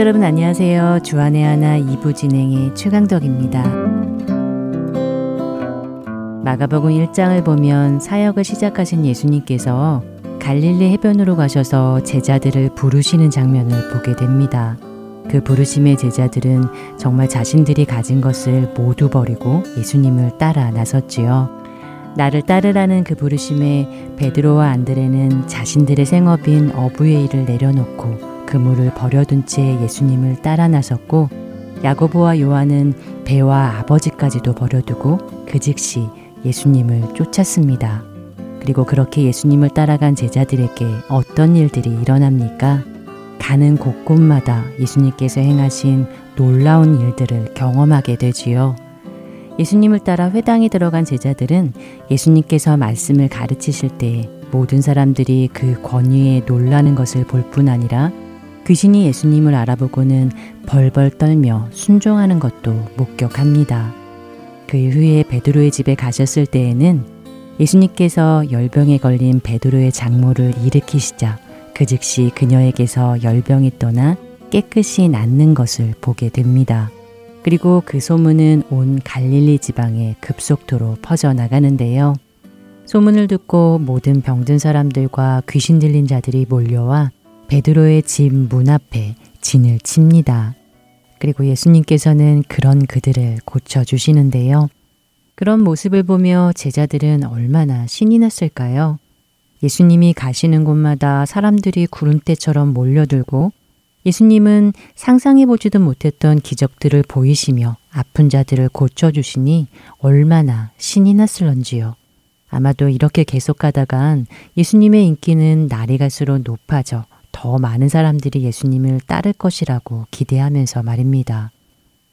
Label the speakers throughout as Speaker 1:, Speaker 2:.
Speaker 1: 애청자 여러분 안녕하세요. 주안의 하나 2부 진행의 최강덕입니다. 마가복음 1장을 보면 사역을 시작하신 예수님께서 갈릴리 해변으로 가셔서 제자들을 부르시는 장면을 보게 됩니다. 그 부르심의 제자들은 정말 자신들이 가진 것을 모두 버리고 예수님을 따라 나섰지요. 나를 따르라는 그 부르심에 베드로와 안드레는 자신들의 생업인 어부의 일을 내려놓고 그물을 버려둔 채 예수님을 따라 나섰고 야고보와 요한은 배와 아버지까지도 버려두고 그 즉시 예수님을 쫓았습니다. 그리고 그렇게 예수님을 따라간 제자들에게 어떤 일들이 일어납니까? 가는 곳곳마다 예수님께서 행하신 놀라운 일들을 경험하게 되지요. 예수님을 따라 회당에 들어간 제자들은 예수님께서 말씀을 가르치실 때 모든 사람들이 그 권위에 놀라는 것을 볼 뿐 아니라 귀신이 예수님을 알아보고는 벌벌 떨며 순종하는 것도 목격합니다. 그 후에 베드로의 집에 가셨을 때에는 예수님께서 열병에 걸린 베드로의 장모를 일으키시자 그 즉시 그녀에게서 열병이 떠나 깨끗이 낫는 것을 보게 됩니다. 그리고 그 소문은 온 갈릴리 지방에 급속도로 퍼져나가는데요. 소문을 듣고 모든 병든 사람들과 귀신 들린 자들이 몰려와 베드로의 집 문 앞에 진을 칩니다. 그리고 예수님께서는 그런 그들을 고쳐주시는데요. 그런 모습을 보며 제자들은 얼마나 신이 났을까요? 예수님이 가시는 곳마다 사람들이 구름대처럼 몰려들고 예수님은 상상해 보지도 못했던 기적들을 보이시며 아픈 자들을 고쳐주시니 얼마나 신이 났을런지요. 아마도 이렇게 계속 가다간 예수님의 인기는 날이 갈수록 높아져 더 많은 사람들이 예수님을 따를 것이라고 기대하면서 말입니다.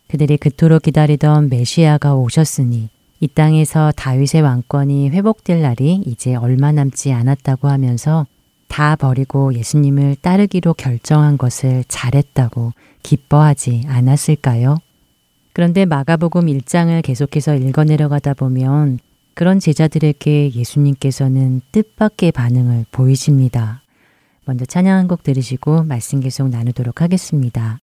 Speaker 1: 그들이 그토록 기다리던 메시아가 오셨으니 이 땅에서 다윗의 왕권이 회복될 날이 이제 얼마 남지 않았다고 하면서 다 버리고 예수님을 따르기로 결정한 것을 잘했다고 기뻐하지 않았을까요? 그런데 마가복음 1장을 계속해서 읽어 내려가다 보면 그런 제자들에게 예수님께서는 뜻밖의 반응을 보이십니다. 먼저 찬양 한 곡 들으시고 말씀 계속 나누도록 하겠습니다.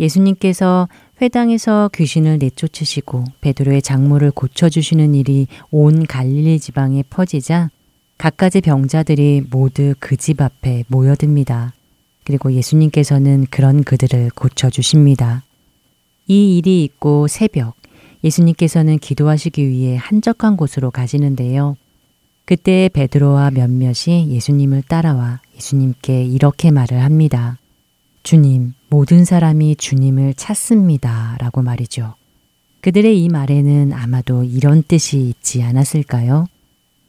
Speaker 1: 예수님께서 회당에서 귀신을 내쫓으시고 베드로의 장모를 고쳐주시는 일이 온 갈릴리 지방에 퍼지자 갖가지 병자들이 모두 그 집 앞에 모여듭니다. 그리고 예수님께서는 그런 그들을 고쳐주십니다. 이 일이 있고 새벽, 예수님께서는 기도하시기 위해 한적한 곳으로 가시는데요. 그때 베드로와 몇몇이 예수님을 따라와 예수님께 이렇게 말을 합니다. 주님, 모든 사람이 주님을 찾습니다. 라고 말이죠. 그들의 이 말에는 아마도 이런 뜻이 있지 않았을까요?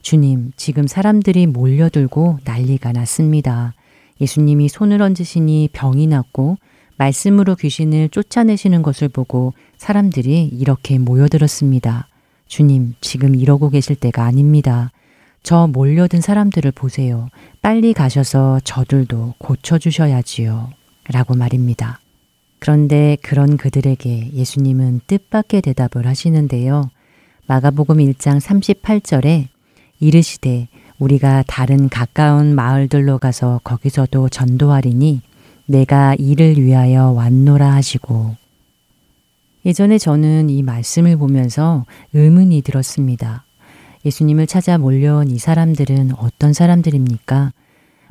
Speaker 1: 주님, 지금 사람들이 몰려들고 난리가 났습니다. 예수님이 손을 얹으시니 병이 났고 말씀으로 귀신을 쫓아내시는 것을 보고 사람들이 이렇게 모여들었습니다. 주님, 지금 이러고 계실 때가 아닙니다. 저 몰려든 사람들을 보세요. 빨리 가셔서 저들도 고쳐주셔야지요. 라고 말입니다. 그런데 그런 그들에게 예수님은 뜻밖의 대답을 하시는데요. 마가복음 1장 38절에 이르시되 우리가 다른 가까운 마을들로 가서 거기서도 전도하리니 내가 이를 위하여 왔노라 하시고 예전에 저는 이 말씀을 보면서 의문이 들었습니다. 예수님을 찾아 몰려온 이 사람들은 어떤 사람들입니까?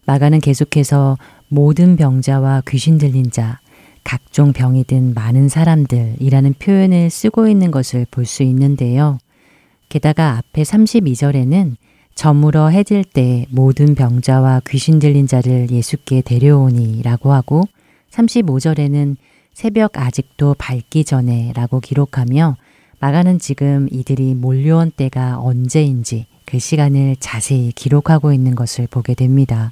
Speaker 1: 마가는 계속해서 모든 병자와 귀신 들린 자, 각종 병이 든 많은 사람들이라는 표현을 쓰고 있는 것을 볼 수 있는데요. 게다가 앞에 32절에는 저물어 해질 때 모든 병자와 귀신 들린 자를 예수께 데려오니 라고 하고 35절에는 새벽 아직도 밝기 전에 라고 기록하며 마가는 지금 이들이 몰려온 때가 언제인지 그 시간을 자세히 기록하고 있는 것을 보게 됩니다.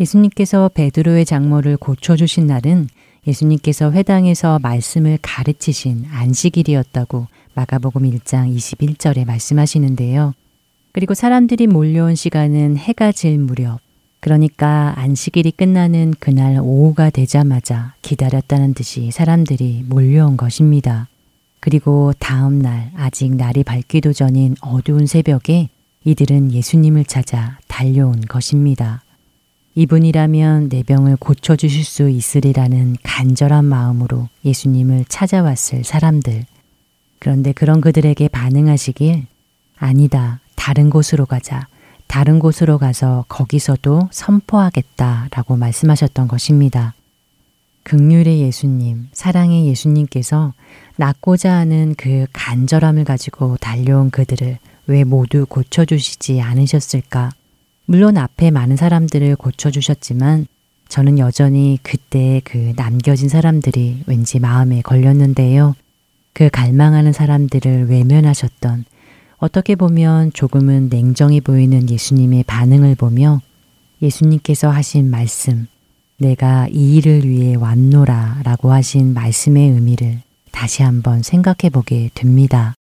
Speaker 1: 예수님께서 베드로의 장모를 고쳐주신 날은 예수님께서 회당에서 말씀을 가르치신 안식일이었다고 마가복음 1장 21절에 말씀하시는데요. 그리고 사람들이 몰려온 시간은 해가 질 무렵, 그러니까 안식일이 끝나는 그날 오후가 되자마자 기다렸다는 듯이 사람들이 몰려온 것입니다. 그리고 다음 날 아직 날이 밝기도 전인 어두운 새벽에 이들은 예수님을 찾아 달려온 것입니다. 이분이라면 내 병을 고쳐주실 수 있으리라는 간절한 마음으로 예수님을 찾아왔을 사람들. 그런데 그런 그들에게 반응하시길, 아니다, 다른 곳으로 가자. 다른 곳으로 가서 거기서도 선포하겠다 라고 말씀하셨던 것입니다. 극률의 예수님, 사랑의 예수님께서 낳고자 하는 그 간절함을 가지고 달려온 그들을 왜 모두 고쳐주시지 않으셨을까? 물론 앞에 많은 사람들을 고쳐주셨지만 저는 여전히 그때 그 남겨진 사람들이 왠지 마음에 걸렸는데요. 그 갈망하는 사람들을 외면하셨던 어떻게 보면 조금은 냉정해 보이는 예수님의 반응을 보며 예수님께서 하신 말씀, 내가 이 일을 위해 왔노라 라고 하신 말씀의 의미를 다시 한번 생각해 보게 됩니다.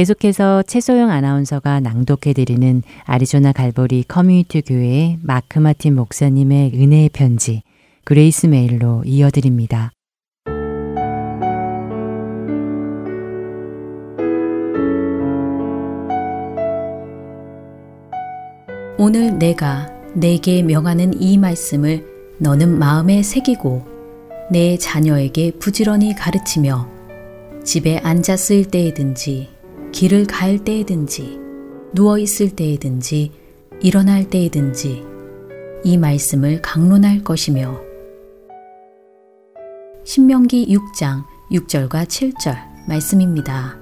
Speaker 1: 계속해서 최소영 아나운서가 낭독해드리는 아리조나 갈보리 커뮤니티 교회의 마크 마틴 목사님의 은혜의 편지 Grace Mail로 이어드립니다.
Speaker 2: 오늘 내가 네게 명하는 이 말씀을 너는 마음에 새기고 네 자녀에게 부지런히 가르치며 집에 앉았을 때이든지 길을 갈 때에든지 누워 있을 때에든지 일어날 때에든지 이 말씀을 강론할 것이며 신명기 6장 6절과 7절 말씀입니다.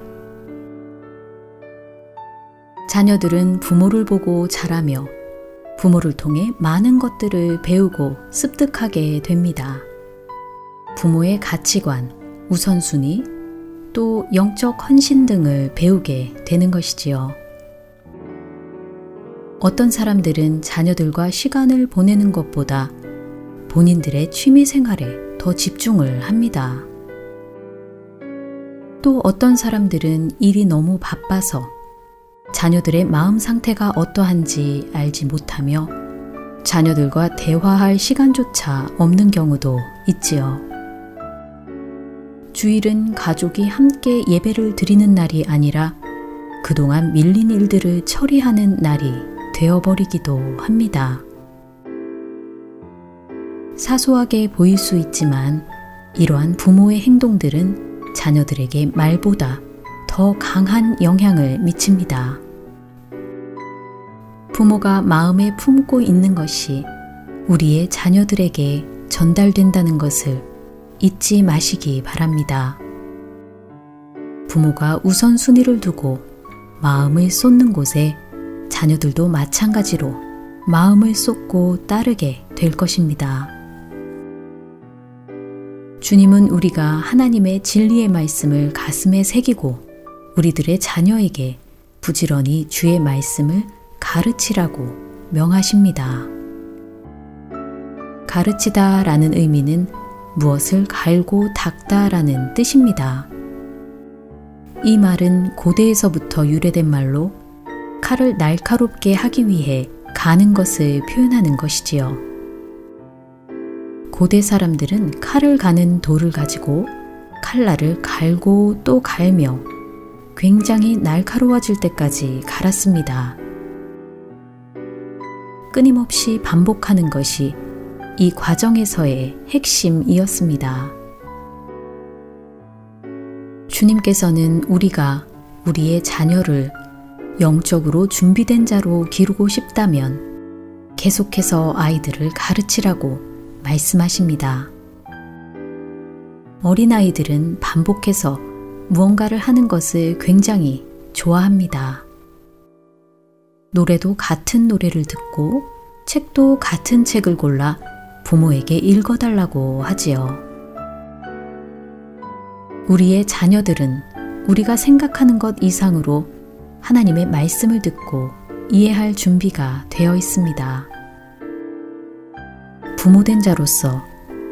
Speaker 2: 자녀들은 부모를 보고 자라며 부모를 통해 많은 것들을 배우고 습득하게 됩니다. 부모의 가치관, 우선순위, 또 영적 헌신 등을 배우게 되는 것이지요. 어떤 사람들은 자녀들과 시간을 보내는 것보다 본인들의 취미 생활에 더 집중을 합니다. 또 어떤 사람들은 일이 너무 바빠서 자녀들의 마음 상태가 어떠한지 알지 못하며 자녀들과 대화할 시간조차 없는 경우도 있지요. 주일은 가족이 함께 예배를 드리는 날이 아니라 그동안 밀린 일들을 처리하는 날이 되어버리기도 합니다. 사소하게 보일 수 있지만 이러한 부모의 행동들은 자녀들에게 말보다 더 강한 영향을 미칩니다. 부모가 마음에 품고 있는 것이 우리의 자녀들에게 전달된다는 것을 잊지 마시기 바랍니다. 부모가 우선순위를 두고 마음을 쏟는 곳에 자녀들도 마찬가지로 마음을 쏟고 따르게 될 것입니다. 주님은 우리가 하나님의 진리의 말씀을 가슴에 새기고 우리들의 자녀에게 부지런히 주의 말씀을 가르치라고 명하십니다. 가르치다 라는 의미는 무엇을 갈고 닦다라는 뜻입니다. 이 말은 고대에서부터 유래된 말로 칼을 날카롭게 하기 위해 가는 것을 표현하는 것이지요. 고대 사람들은 칼을 가는 돌을 가지고 칼날을 갈고 또 갈며 굉장히 날카로워질 때까지 갈았습니다. 끊임없이 반복하는 것이 이 과정에서의 핵심이었습니다. 주님께서는 우리가 우리의 자녀를 영적으로 준비된 자로 기르고 싶다면 계속해서 아이들을 가르치라고 말씀하십니다. 어린아이들은 반복해서 무언가를 하는 것을 굉장히 좋아합니다. 노래도 같은 노래를 듣고 책도 같은 책을 골라 부모에게 읽어달라고 하지요. 우리의 자녀들은 우리가 생각하는 것 이상으로 하나님의 말씀을 듣고 이해할 준비가 되어 있습니다. 부모된 자로서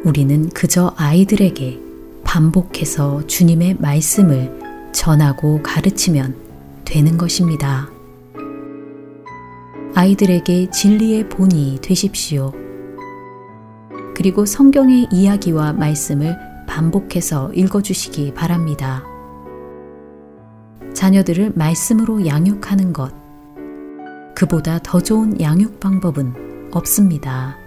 Speaker 2: 우리는 그저 아이들에게 반복해서 주님의 말씀을 전하고 가르치면 되는 것입니다. 아이들에게 진리의 본이 되십시오. 그리고 성경의 이야기와 말씀을 반복해서 읽어주시기 바랍니다. 자녀들을 말씀으로 양육하는 것, 그보다 더 좋은 양육 방법은 없습니다.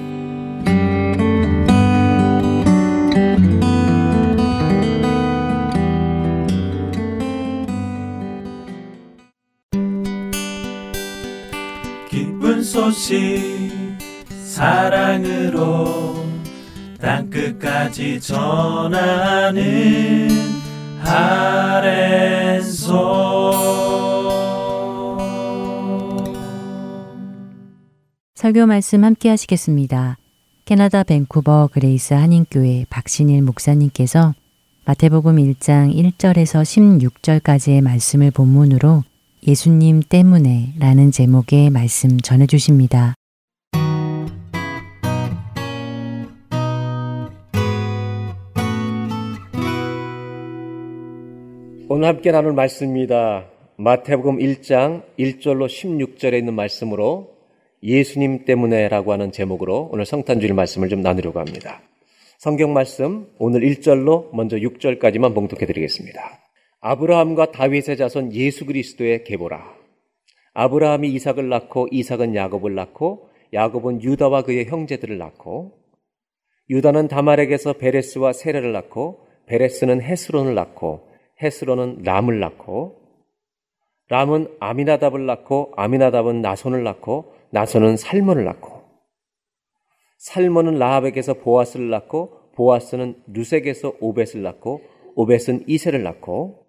Speaker 3: 소식 사랑으로 땅끝까지 전하는 아랜소
Speaker 1: 설교 말씀 함께 하시겠습니다. 캐나다 밴쿠버 그레이스 한인교회 박신일 목사님께서 마태복음 1장 1절에서 16절까지의 말씀을 본문으로 예수님 때문에 라는 제목의 말씀 전해 주십니다.
Speaker 4: 오늘 함께 나눌 말씀입니다. 마태복음 1장 1절로 16절에 있는 말씀으로 예수님 때문에라고 하는 제목으로 오늘 성탄주일 말씀을 좀 나누려고 합니다. 성경 말씀 오늘 1절로 먼저 6절까지만 봉독해 드리겠습니다. 아브라함과 다윗의 자손 예수 그리스도의 계보라. 아브라함이 이삭을 낳고 이삭은 야곱을 낳고 야곱은 유다와 그의 형제들을 낳고 유다는 다말에게서 베레스와 세레를 낳고 베레스는 헤스론을 낳고 헤스론은 람을 낳고 람은 아미나답을 낳고 아미나답은 나손을 낳고 나손은 살몬을 낳고 살몬은 라합에게서 보아스를 낳고 보아스는 루색에서 오벳을 낳고 오벳은 이세를 낳고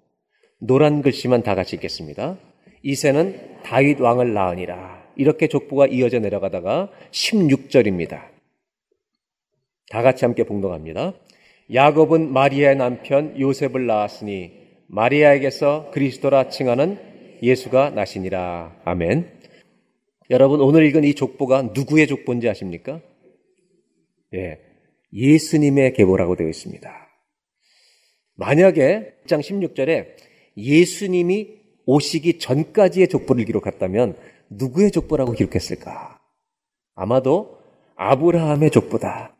Speaker 4: 노란 글씨만 다 같이 읽겠습니다. 이세는 다윗 왕을 낳으니라. 이렇게 족보가 이어져 내려가다가 16절입니다. 다 같이 함께 봉독합니다. 야곱은 마리아의 남편 요셉을 낳았으니 마리아에게서 그리스도라 칭하는 예수가 나시니라. 아멘. 여러분 오늘 읽은 이 족보가 누구의 족보인지 아십니까? 예. 예수님의 계보라고 되어 있습니다. 만약에 1장 16절에 예수님이 오시기 전까지의 족보를 기록했다면 누구의 족보라고 기록했을까? 아마도 아브라함의 족보다.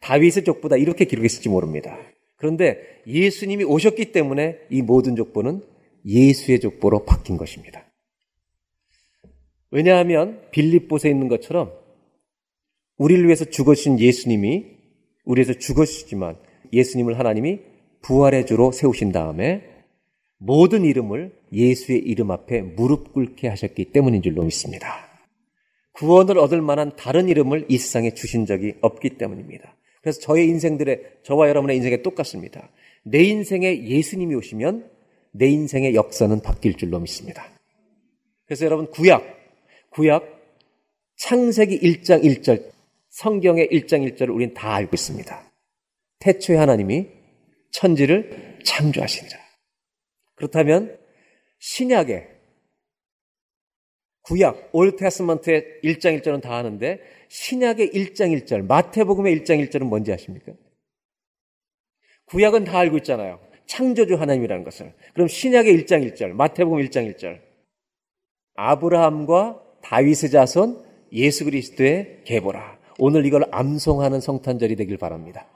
Speaker 4: 다윗의 족보다 이렇게 기록했을지 모릅니다. 그런데 예수님이 오셨기 때문에 이 모든 족보는 예수의 족보로 바뀐 것입니다. 왜냐하면 빌립보에 있는 것처럼 우리를 위해서 죽으신 예수님이 우리에서 죽으시지만 예수님을 하나님이 부활의 주로 세우신 다음에 모든 이름을 예수의 이름 앞에 무릎 꿇게 하셨기 때문인 줄로 믿습니다. 구원을 얻을 만한 다른 이름을 이 세상에 주신 적이 없기 때문입니다. 그래서 저의 인생들의 저와 여러분의 인생에 똑같습니다. 내 인생에 예수님이 오시면 내 인생의 역사는 바뀔 줄로 믿습니다. 그래서 여러분 구약 구약 창세기 1장 1절 성경의 1장 1절을 우리는 다 알고 있습니다. 태초에 하나님이 천지를 창조하시니라. 그렇다면 신약의 구약 올 테스먼트의 1장 1절은 다 아는데 신약의 1장 1절 마태복음의 1장 1절은 뭔지 아십니까? 구약은 다 알고 있잖아요. 창조주 하나님이라는 것을. 그럼 신약의 1장 1절 마태복음 1장 1절 아브라함과 다윗의 자손 예수 그리스도의 계보라. 오늘 이걸 암송하는 성탄절이 되길 바랍니다.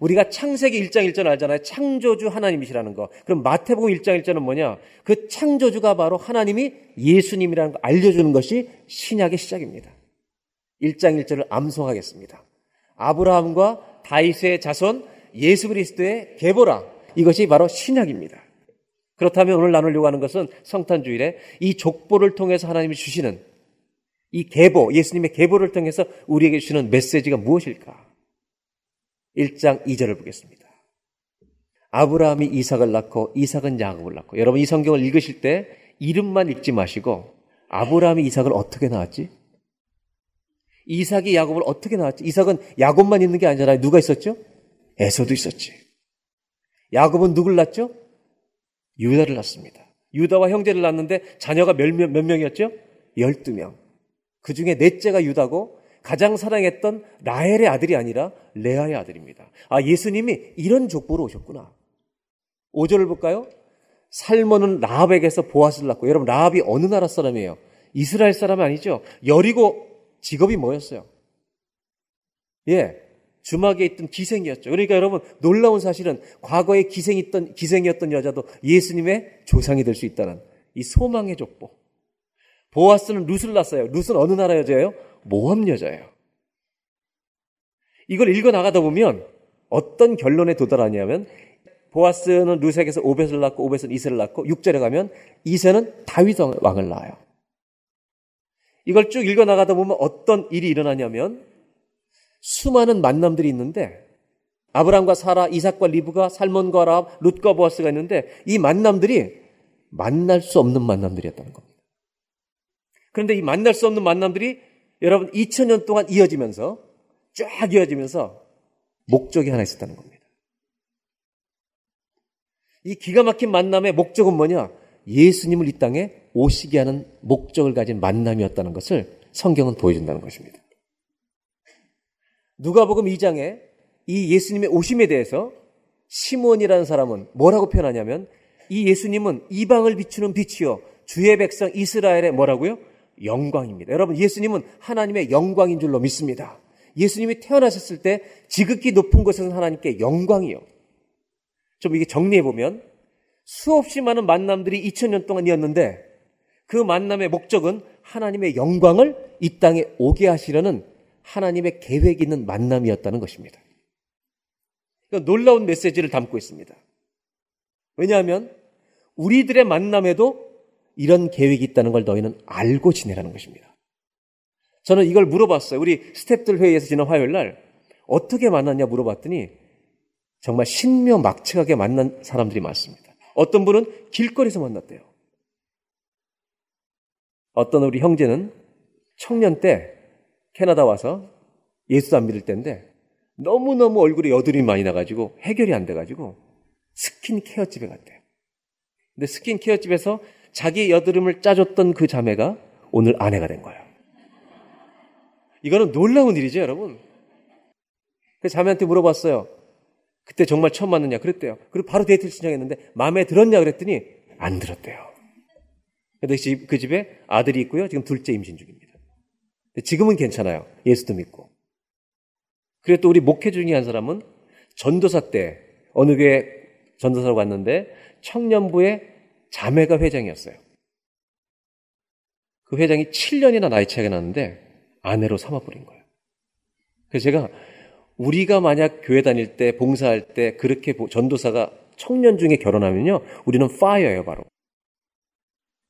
Speaker 4: 우리가 창세기 1장 1절 알잖아요. 창조주 하나님이시라는 거. 그럼 마태복음 1장 1절은 뭐냐? 그 창조주가 바로 하나님이 예수님이라는 거 알려주는 것이 신약의 시작입니다. 1장 1절을 암송하겠습니다. 아브라함과 다윗의 자손 예수 그리스도의 계보라. 이것이 바로 신약입니다. 그렇다면 오늘 나누려고 하는 것은 성탄주일에 이 족보를 통해서 하나님이 주시는 이 계보, 예수님의 계보를 통해서 우리에게 주시는 메시지가 무엇일까? 1장 2절을 보겠습니다. 아브라함이 이삭을 낳고 이삭은 야곱을 낳고 여러분 이 성경을 읽으실 때 이름만 읽지 마시고 아브라함이 이삭을 어떻게 낳았지? 이삭이 야곱을 어떻게 낳았지? 이삭은 야곱만 있는 게 아니잖아요. 누가 있었죠? 에서도 있었지. 야곱은 누굴 낳죠? 유다를 낳습니다. 유다와 형제를 낳는데 자녀가 몇, 몇, 몇 명이었죠? 12명. 그 중에 넷째가 유다고 가장 사랑했던 라헬의 아들이 아니라 레아의 아들입니다. 아, 예수님이 이런 족보로 오셨구나. 5절을 볼까요? 살몬은 라합에게서 보아스를 낳고 여러분 라합이 어느 나라 사람이에요? 이스라엘 사람이 아니죠. 여리고 직업이 뭐였어요? 예. 주막에 있던 기생이었죠. 그러니까 여러분 놀라운 사실은 과거에 기생했던 기생이었던 여자도 예수님의 조상이 될 수 있다는 이 소망의 족보. 보아스는 룻을 낳았어요. 룻은 어느 나라 여자예요? 모함 여자예요. 이걸 읽어 나가다 보면 어떤 결론에 도달하냐면 보아스는 룻에게서 오벳을 낳고 오벳은 이세를 낳고 6절에 가면 이세는 다윗 왕을 낳아요. 이걸 쭉 읽어 나가다 보면 어떤 일이 일어나냐면 수많은 만남들이 있는데 아브람과 사라, 이삭과 리브가 살몬과 라합, 룻과 보아스가 있는데 이 만남들이 만날 수 없는 만남들이었다는 겁니다. 그런데 이 만날 수 없는 만남들이 여러분 2000년 동안 이어지면서 쫙 이어지면서 목적이 하나 있었다는 겁니다. 이 기가 막힌 만남의 목적은 뭐냐? 예수님을 이 땅에 오시게 하는 목적을 가진 만남이었다는 것을 성경은 보여준다는 것입니다. 누가복음 2장에 이 예수님의 오심에 대해서 시몬이라는 사람은 뭐라고 표현하냐면 이 예수님은 이방을 비추는 빛이요 주의 백성 이스라엘의 뭐라고요? 영광입니다. 여러분 예수님은 하나님의 영광인 줄로 믿습니다. 예수님이 태어나셨을 때 지극히 높은 곳에서 하나님께 영광이요. 좀 이게 정리해 보면 수없이 많은 만남들이 2000년 동안 이었는데 그 만남의 목적은 하나님의 영광을 이 땅에 오게 하시려는 하나님의 계획이 있는 만남이었다는 것입니다. 그러니까 놀라운 메시지를 담고 있습니다. 왜냐하면 우리들의 만남에도 이런 계획이 있다는 걸 너희는 알고 지내라는 것입니다. 저는 이걸 물어봤어요. 우리 스탭들 회의에서 지난 화요일 날 어떻게 만났냐 물어봤더니 정말 신묘막측하게 만난 사람들이 많습니다. 어떤 분은 길거리에서 만났대요. 어떤 우리 형제는 청년 때 캐나다 와서 예수 안 믿을 때인데 너무너무 얼굴에 여드름이 많이 나가지고 해결이 안 돼가지고 스킨케어 집에 갔대요. 근데 스킨케어 집에서 자기 여드름을 짜줬던 그 자매가 오늘 아내가 된 거예요. 이거는 놀라운 일이죠, 여러분. 그 자매한테 물어봤어요. 그때 정말 처음 만났냐? 그랬대요. 그리고 바로 데이트를 신청했는데 마음에 들었냐? 그랬더니 안 들었대요. 그래서 그 집에 아들이 있고요. 지금 둘째 임신 중입니다. 지금은 괜찮아요. 예수도 믿고. 그리고 또 우리 목회 중에 한 사람은 전도사 때 어느 교회 전도사로 갔는데 청년부의 자매가 회장이었어요. 그 회장이 7년이나 나이 차이가 났는데 아내로 삼아버린 거예요. 그래서 제가 우리가 만약 교회 다닐 때 봉사할 때 그렇게 전도사가 청년 중에 결혼하면요 우리는 파이어예요 바로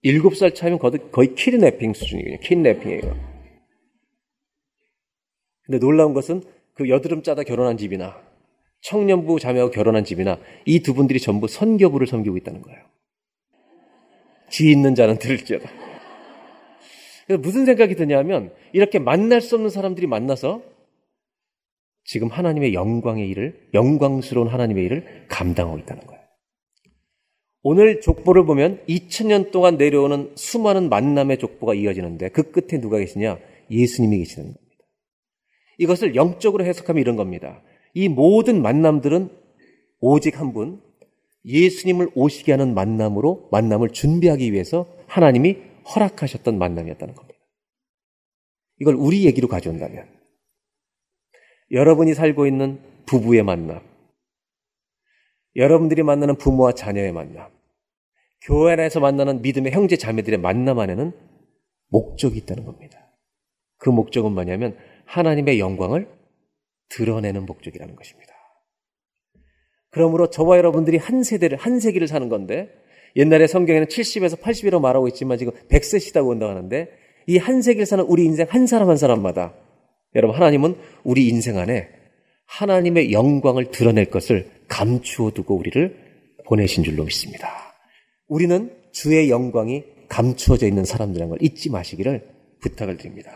Speaker 4: 7살 차이면 거의 키드내핑 수준이거든요 키드내핑이에요 근데 놀라운 것은 그 여드름 짜다 결혼한 집이나 청년부 자매하고 결혼한 집이나 이 두 분들이 전부 선교부를 섬기고 있다는 거예요 지 있는 자는 들을지어다 그래서 무슨 생각이 드냐면 이렇게 만날 수 없는 사람들이 만나서 지금 하나님의 영광의 일을, 영광스러운 하나님의 일을 감당하고 있다는 거예요. 오늘 족보를 보면 2000년 동안 내려오는 수많은 만남의 족보가 이어지는데 그 끝에 누가 계시냐? 예수님이 계시는 겁니다. 이것을 영적으로 해석하면 이런 겁니다. 이 모든 만남들은 오직 한 분, 예수님을 오시게 하는 만남으로 만남을 준비하기 위해서 하나님이 허락하셨던 만남이었다는 겁니다. 이걸 우리 얘기로 가져온다면 여러분이 살고 있는 부부의 만남, 여러분들이 만나는 부모와 자녀의 만남, 교회 안에서 만나는 믿음의 형제 자매들의 만남 안에는 목적이 있다는 겁니다. 그 목적은 뭐냐면 하나님의 영광을 드러내는 목적이라는 것입니다. 그러므로 저와 여러분들이 한 세대를, 한 세기를 사는 건데 옛날에 성경에는 70에서 80이라고 말하고 있지만 지금 100세 시다고 온다고 하는데 이 한 세기를 사는 우리 인생 한 사람 한 사람마다 여러분, 하나님은 우리 인생 안에 하나님의 영광을 드러낼 것을 감추어 두고 우리를 보내신 줄로 믿습니다. 우리는 주의 영광이 감추어져 있는 사람들이라는 걸 잊지 마시기를 부탁을 드립니다.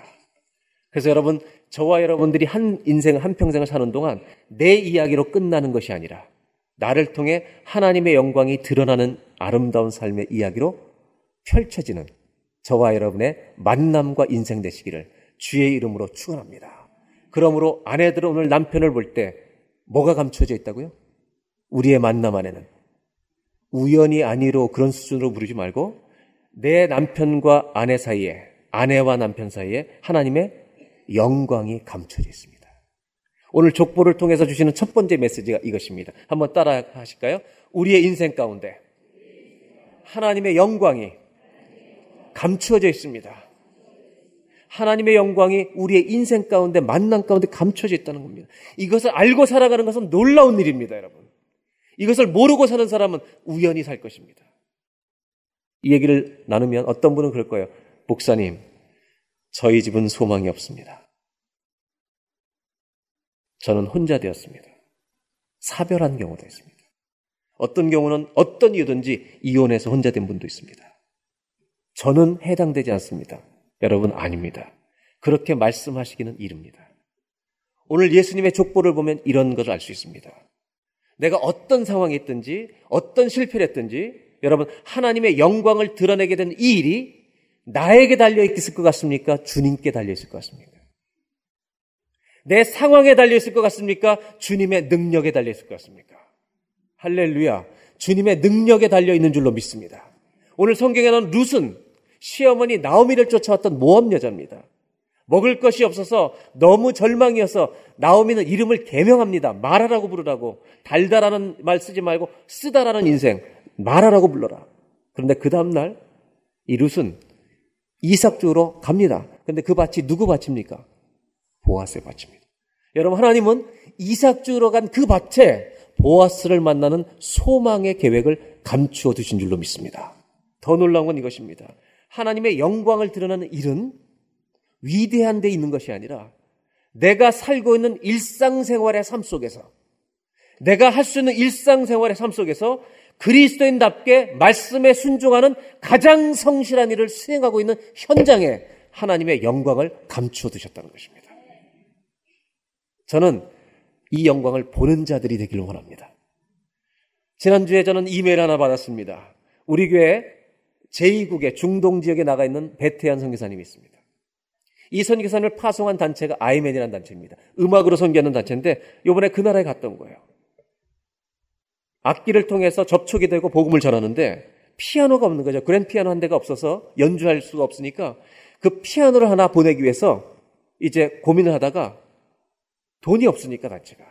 Speaker 4: 그래서 여러분, 저와 여러분들이 한 인생, 한 평생을 사는 동안 내 이야기로 끝나는 것이 아니라 나를 통해 하나님의 영광이 드러나는 아름다운 삶의 이야기로 펼쳐지는 저와 여러분의 만남과 인생 되시기를 주의 이름으로 축원합니다. 그러므로 아내들은 오늘 남편을 볼 때 뭐가 감춰져 있다고요? 우리의 만남 안에는 우연이 아니로 그런 수준으로 부르지 말고 내 남편과 아내 사이에 아내와 남편 사이에 하나님의 영광이 감춰져 있습니다. 오늘 족보를 통해서 주시는 첫 번째 메시지가 이것입니다. 한번 따라 하실까요? 우리의 인생 가운데 하나님의 영광이 감추어져 있습니다. 하나님의 영광이 우리의 인생 가운데 만남 가운데 감춰져 있다는 겁니다. 이것을 알고 살아가는 것은 놀라운 일입니다, 여러분. 이것을 모르고 사는 사람은 우연히 살 것입니다. 이 얘기를 나누면 어떤 분은 그럴 거예요. 목사님, 저희 집은 소망이 없습니다. 저는 혼자 되었습니다. 사별한 경우도 있습니다. 어떤 경우는 어떤 이유든지 이혼해서 혼자 된 분도 있습니다. 저는 해당되지 않습니다. 여러분 아닙니다. 그렇게 말씀하시기는 이릅니다. 오늘 예수님의 족보를 보면 이런 것을 알 수 있습니다. 내가 어떤 상황에 있든지 어떤 실패를 했든지 여러분 하나님의 영광을 드러내게 된 이 일이 나에게 달려 있을 것 같습니까? 주님께 달려 있을 것 같습니까? 내 상황에 달려 있을 것 같습니까? 주님의 능력에 달려 있을 것 같습니까? 할렐루야. 주님의 능력에 달려 있는 줄로 믿습니다. 오늘 성경에는 룻은 시어머니 나오미를 쫓아왔던 모험 여자입니다. 먹을 것이 없어서 너무 절망이어서 나오미는 이름을 개명합니다. 말하라고 부르라고. 달다라는 말 쓰지 말고 쓰다라는 인생. 말하라고 불러라. 그런데 그 다음날 이 룻은 이삭 쪽으로 갑니다. 그런데 그 밭이 누구 밭입니까? 보아스의 밭입니다. 여러분 하나님은 이삭 쪽으로 간그 밭에 보아스를 만나는 소망의 계획을 감추어 두신 줄로 믿습니다. 더 놀라운 건 이것입니다. 하나님의 영광을 드러나는 일은 위대한 데 있는 것이 아니라 내가 살고 있는 일상생활의 삶 속에서 내가 할 수 있는 일상생활의 삶 속에서 그리스도인답게 말씀에 순종하는 가장 성실한 일을 수행하고 있는 현장에 하나님의 영광을 감추어 두셨다는 것입니다. 저는 이 영광을 보는 자들이 되기를 원합니다. 지난주에 저는 이메일 하나 받았습니다. 우리 교회 제2국의 중동 지역에 나가 있는 베테한 선교사님이 있습니다. 이 선교사님을 파송한 단체가 아이맨이라는 단체입니다. 음악으로 선교하는 단체인데 요번에 그 나라에 갔던 거예요. 악기를 통해서 접촉이 되고 복음을 전하는데 피아노가 없는 거죠. 그랜 피아노 한 대가 없어서 연주할 수가 없으니까 그 피아노를 하나 보내기 위해서 이제 고민을 하다가 돈이 없으니까 단체가.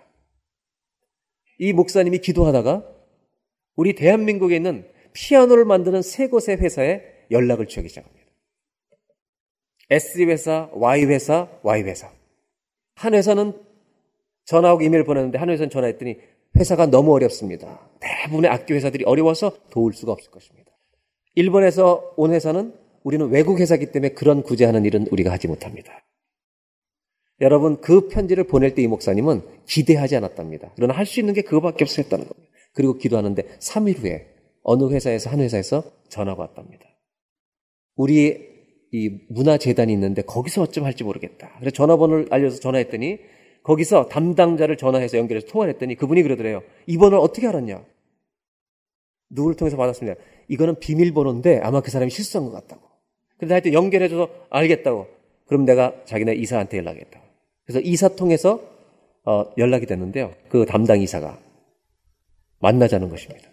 Speaker 4: 이 목사님이 기도하다가 우리 대한민국에 있는 피아노를 만드는 세 곳의 회사에 연락을 취하기 시작합니다. S 회사, Y 회사, Y 회사. 한 회사는 전화하고 이메일 보냈는데 한 회사는 전화했더니 회사가 너무 어렵습니다. 대부분의 악기 회사들이 어려워서 도울 수가 없을 것입니다. 일본에서 온 회사는 우리는 외국 회사이기 때문에 그런 구제하는 일은 우리가 하지 못합니다. 여러분 그 편지를 보낼 때 이 목사님은 기대하지 않았답니다. 그러나 할 수 있는 게 그거밖에 없었다는 겁니다. 그리고 기도하는데 3일 후에 어느 회사에서 한 회사에서 전화가 왔답니다. 우리 이 문화재단이 있는데 거기서 어쩜 할지 모르겠다. 그래서 전화번호를 알려서 전화했더니 거기서 담당자를 전화해서 연결해서 통화를 했더니 그분이 그러더래요. 이 번호를 어떻게 알았냐? 누구를 통해서 받았습니다. 이거는 비밀번호인데 아마 그 사람이 실수한 것 같다고. 근데 하여튼 연결해줘서 알겠다고. 그럼 내가 자기네 이사한테 연락했다. 그래서 이사 통해서 어, 연락이 됐는데요. 그 담당 이사가 만나자는 것입니다.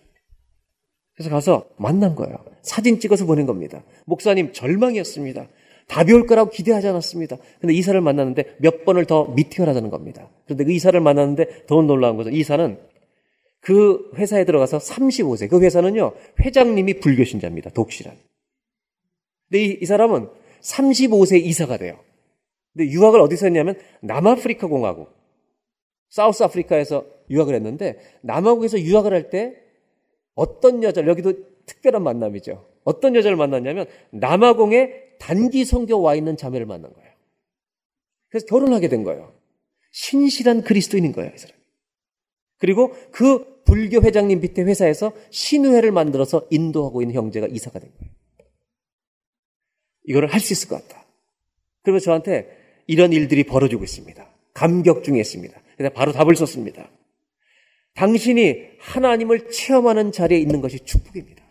Speaker 4: 그래서 가서 만난 거예요. 사진 찍어서 보낸 겁니다. 목사님 절망이었습니다. 답이 올 거라고 기대하지 않았습니다. 근데 이사를 만났는데 몇 번을 더 미팅을 하자는 겁니다. 그런데 그 이사를 만났는데 더 놀라운 것은 이사는 그 회사에 들어가서 35세, 그 회사는요, 회장님이 불교신자입니다. 독실한. 근데 이, 이 사람은 35세 이사가 돼요. 근데 유학을 어디서 했냐면 남아프리카 공화국, 사우스 아프리카에서 유학을 했는데 남아국에서 유학을 할 때 어떤 여자를 여기도 특별한 만남이죠. 어떤 여자를 만났냐면 남아공에 단기 성교 와 있는 자매를 만난 거예요. 그래서 결혼하게 된 거예요. 신실한 그리스도인인 거예요, 이 사람. 그리고 그 불교 회장님 밑에 회사에서 신우회를 만들어서 인도하고 있는 형제가 이사가 된 거예요. 이거를 할 수 있을 것 같다. 그러면 저한테 이런 일들이 벌어지고 있습니다. 감격 중에 있습니다. 그래서 바로 답을 썼습니다. 당신이 하나님을 체험하는 자리에 있는 것이 축복입니다.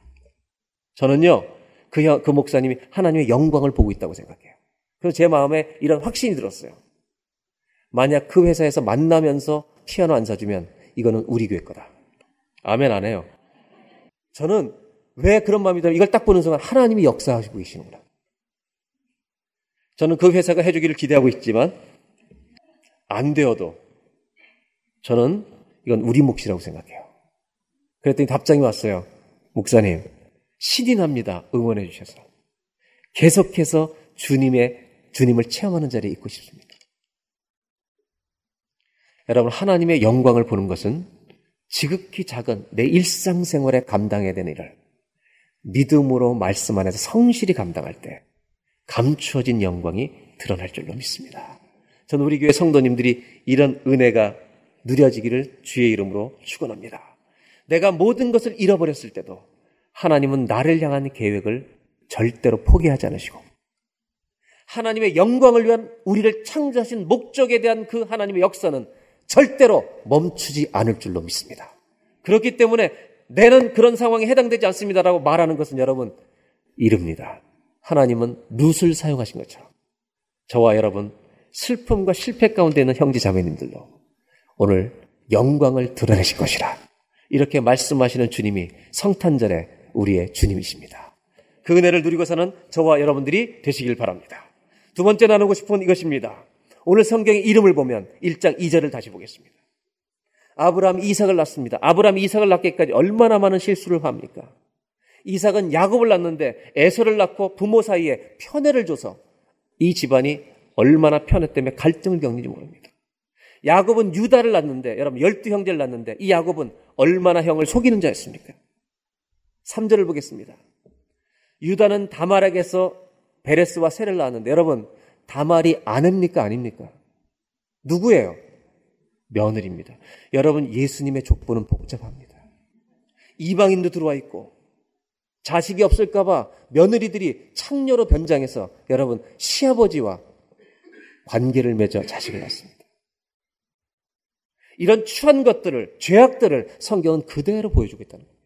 Speaker 4: 저는요, 그, 그 목사님이 하나님의 영광을 보고 있다고 생각해요. 그래서 제 마음에 이런 확신이 들었어요. 만약 그 회사에서 만나면서 피아노 안 사주면 이거는 우리 교회 거다. 아멘 안 해요. 저는 왜 그런 마음이 들면 이걸 딱 보는 순간 하나님이 역사하시고 계시는구나. 저는 그 회사가 해주기를 기대하고 있지만 안 되어도 저는 이건 우리 몫이라고 생각해요. 그랬더니 답장이 왔어요. 목사님, 신이 납니다. 응원해 주셔서. 계속해서 주님의, 주님을 체험하는 자리에 있고 싶습니다. 여러분, 하나님의 영광을 보는 것은 지극히 작은 내 일상생활에 감당해야 되는 일을 믿음으로 말씀 안에서 성실히 감당할 때 감추어진 영광이 드러날 줄로 믿습니다. 저는 우리 교회 성도님들이 이런 은혜가 누려지기를 주의 이름으로 축원합니다. 내가 모든 것을 잃어버렸을 때도 하나님은 나를 향한 계획을 절대로 포기하지 않으시고 하나님의 영광을 위한 우리를 창조하신 목적에 대한 그 하나님의 역사는 절대로 멈추지 않을 줄로 믿습니다. 그렇기 때문에 내는 그런 상황에 해당되지 않습니다라고 말하는 것은 여러분 이릅니다. 하나님은 룻을 사용하신 것처럼 저와 여러분 슬픔과 실패 가운데 있는 형제 자매님들로 오늘 영광을 드러내실 것이라 이렇게 말씀하시는 주님이 성탄절에 우리의 주님이십니다. 그 은혜를 누리고서는 저와 여러분들이 되시길 바랍니다. 두 번째 나누고 싶은 이것입니다. 오늘 성경의 이름을 보면 1장 2절을 다시 보겠습니다. 아브라함 이삭을 낳습니다. 아브라함 이삭을 낳기까지 얼마나 많은 실수를 합니까? 이삭은 야곱을 낳는데 에서를 낳고 부모 사이에 편애를 줘서 이 집안이 얼마나 편애 때문에 갈등을 겪는지 모릅니다. 야곱은 유다를 낳는데 여러분 열두 형제를 낳는데 이 야곱은 얼마나 형을 속이는 자였습니까? 3절을 보겠습니다. 유다는 다말에게서 베레스와 세를 낳았는데 여러분 다말이 아냅니까 아닙니까? 누구예요? 며느리입니다. 여러분 예수님의 족보는 복잡합니다. 이방인도 들어와 있고 자식이 없을까봐 며느리들이 창녀로 변장해서 여러분 시아버지와 관계를 맺어 자식을 낳습니다. 이런 추한 것들을 죄악들을 성경은 그대로 보여주고 있다는 겁니다.